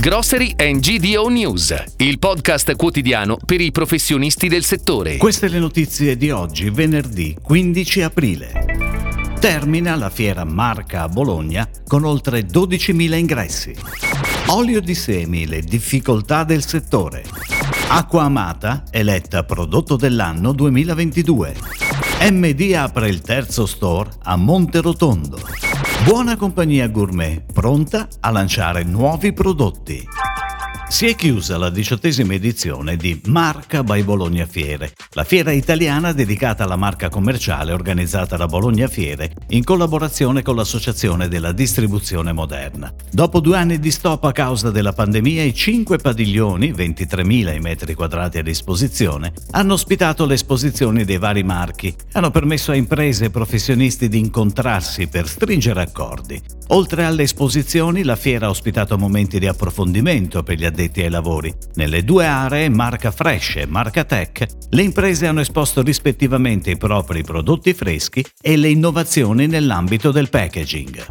Grocery and GDO News, il podcast quotidiano per i professionisti del settore. Queste le notizie di oggi, venerdì 15 aprile. Termina la fiera Marca a Bologna con oltre 12.000 ingressi. Olio di semi, le difficoltà del settore. Acqua Amata, eletta prodotto dell'anno 2022. MD apre il terzo store a Monterotondo. Buona compagnia gourmet, pronta a lanciare nuovi prodotti. Si è chiusa la diciottesima edizione di Marca by Bologna Fiere, la fiera italiana dedicata alla marca commerciale organizzata da Bologna Fiere in collaborazione con l'Associazione della Distribuzione Moderna. Dopo due anni di stop a causa della pandemia, i cinque padiglioni, 23.000 metri quadrati a disposizione, hanno ospitato le esposizioni dei vari marchi, hanno permesso a imprese e professionisti di incontrarsi per stringere accordi. Oltre alle esposizioni, la fiera ha ospitato momenti di approfondimento per gli addetti ai lavori. Nelle due aree, Marca Fresh e Marca Tech, le imprese hanno esposto rispettivamente i propri prodotti freschi e le innovazioni nell'ambito del packaging.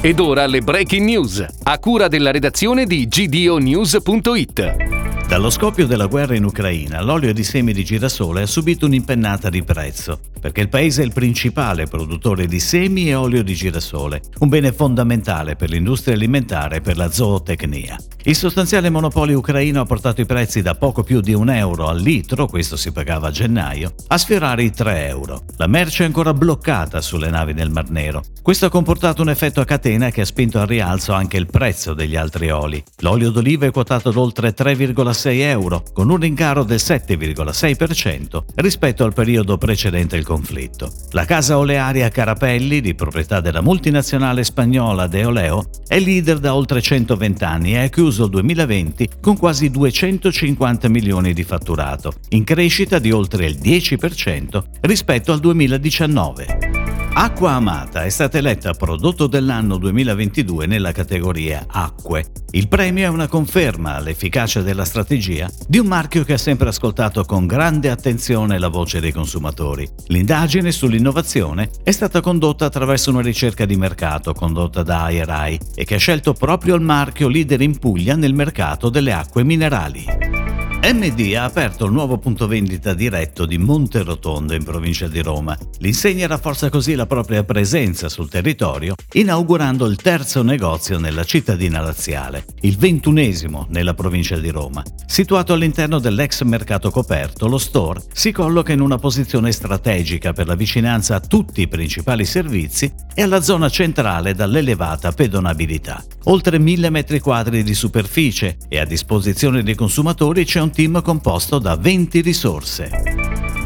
Ed ora le breaking news, a cura della redazione di gdonews.it. Dallo scoppio della guerra in Ucraina, l'olio di semi di girasole ha subito un'impennata di prezzo, perché il paese è il principale produttore di semi e olio di girasole, un bene fondamentale per l'industria alimentare e per la zootecnia. Il sostanziale monopolio ucraino ha portato i prezzi da poco più di un euro al litro, questo si pagava a gennaio, a sfiorare i 3 euro. La merce è ancora bloccata sulle navi nel Mar Nero. Questo ha comportato un effetto a catena che ha spinto al rialzo anche il prezzo degli altri oli. L'olio d'oliva è quotato ad oltre 3,6 euro, con un rincaro del 7,6% rispetto al periodo precedente il conflitto. La casa olearia Carapelli, di proprietà della multinazionale spagnola De Oleo, è leader da oltre 120 anni e ha chiuso il 2020 con quasi 250 milioni di fatturato, in crescita di oltre il 10% rispetto al 2019. Acqua Amata è stata eletta prodotto dell'anno 2022 nella categoria Acque. Il premio è una conferma all'efficacia della strategia di un marchio che ha sempre ascoltato con grande attenzione la voce dei consumatori. L'indagine sull'innovazione è stata condotta attraverso una ricerca di mercato condotta da IRI e che ha scelto proprio il marchio leader in Puglia nel mercato delle acque minerali. MD ha aperto il nuovo punto vendita diretto di Monterotondo in provincia di Roma. L'insegna rafforza così la propria presenza sul territorio, inaugurando il terzo negozio nella cittadina laziale, il ventunesimo nella provincia di Roma. Situato all'interno dell'ex mercato coperto, lo store si colloca in una posizione strategica per la vicinanza a tutti i principali servizi e alla zona centrale dall'elevata pedonabilità. Oltre mille metri quadri di superficie e a disposizione dei consumatori c'è un un team composto da 20 risorse.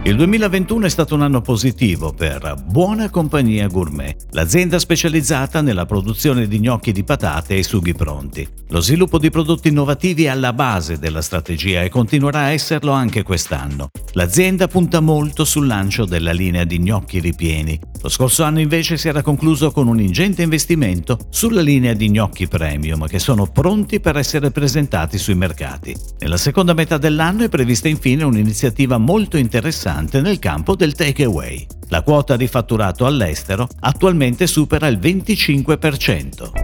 Il 2021 è stato un anno positivo per Buona Compagnia Gourmet, l'azienda specializzata nella produzione di gnocchi di patate e sughi pronti. Lo sviluppo di prodotti innovativi è alla base della strategia e continuerà a esserlo anche quest'anno. L'azienda punta molto sul lancio della linea di gnocchi ripieni. Lo scorso anno invece si era concluso con un ingente investimento sulla linea di gnocchi premium che sono pronti per essere presentati sui mercati. Nella seconda metà dell'anno è prevista infine un'iniziativa molto interessante nel campo del takeaway. La quota di fatturato all'estero attualmente supera il 25%.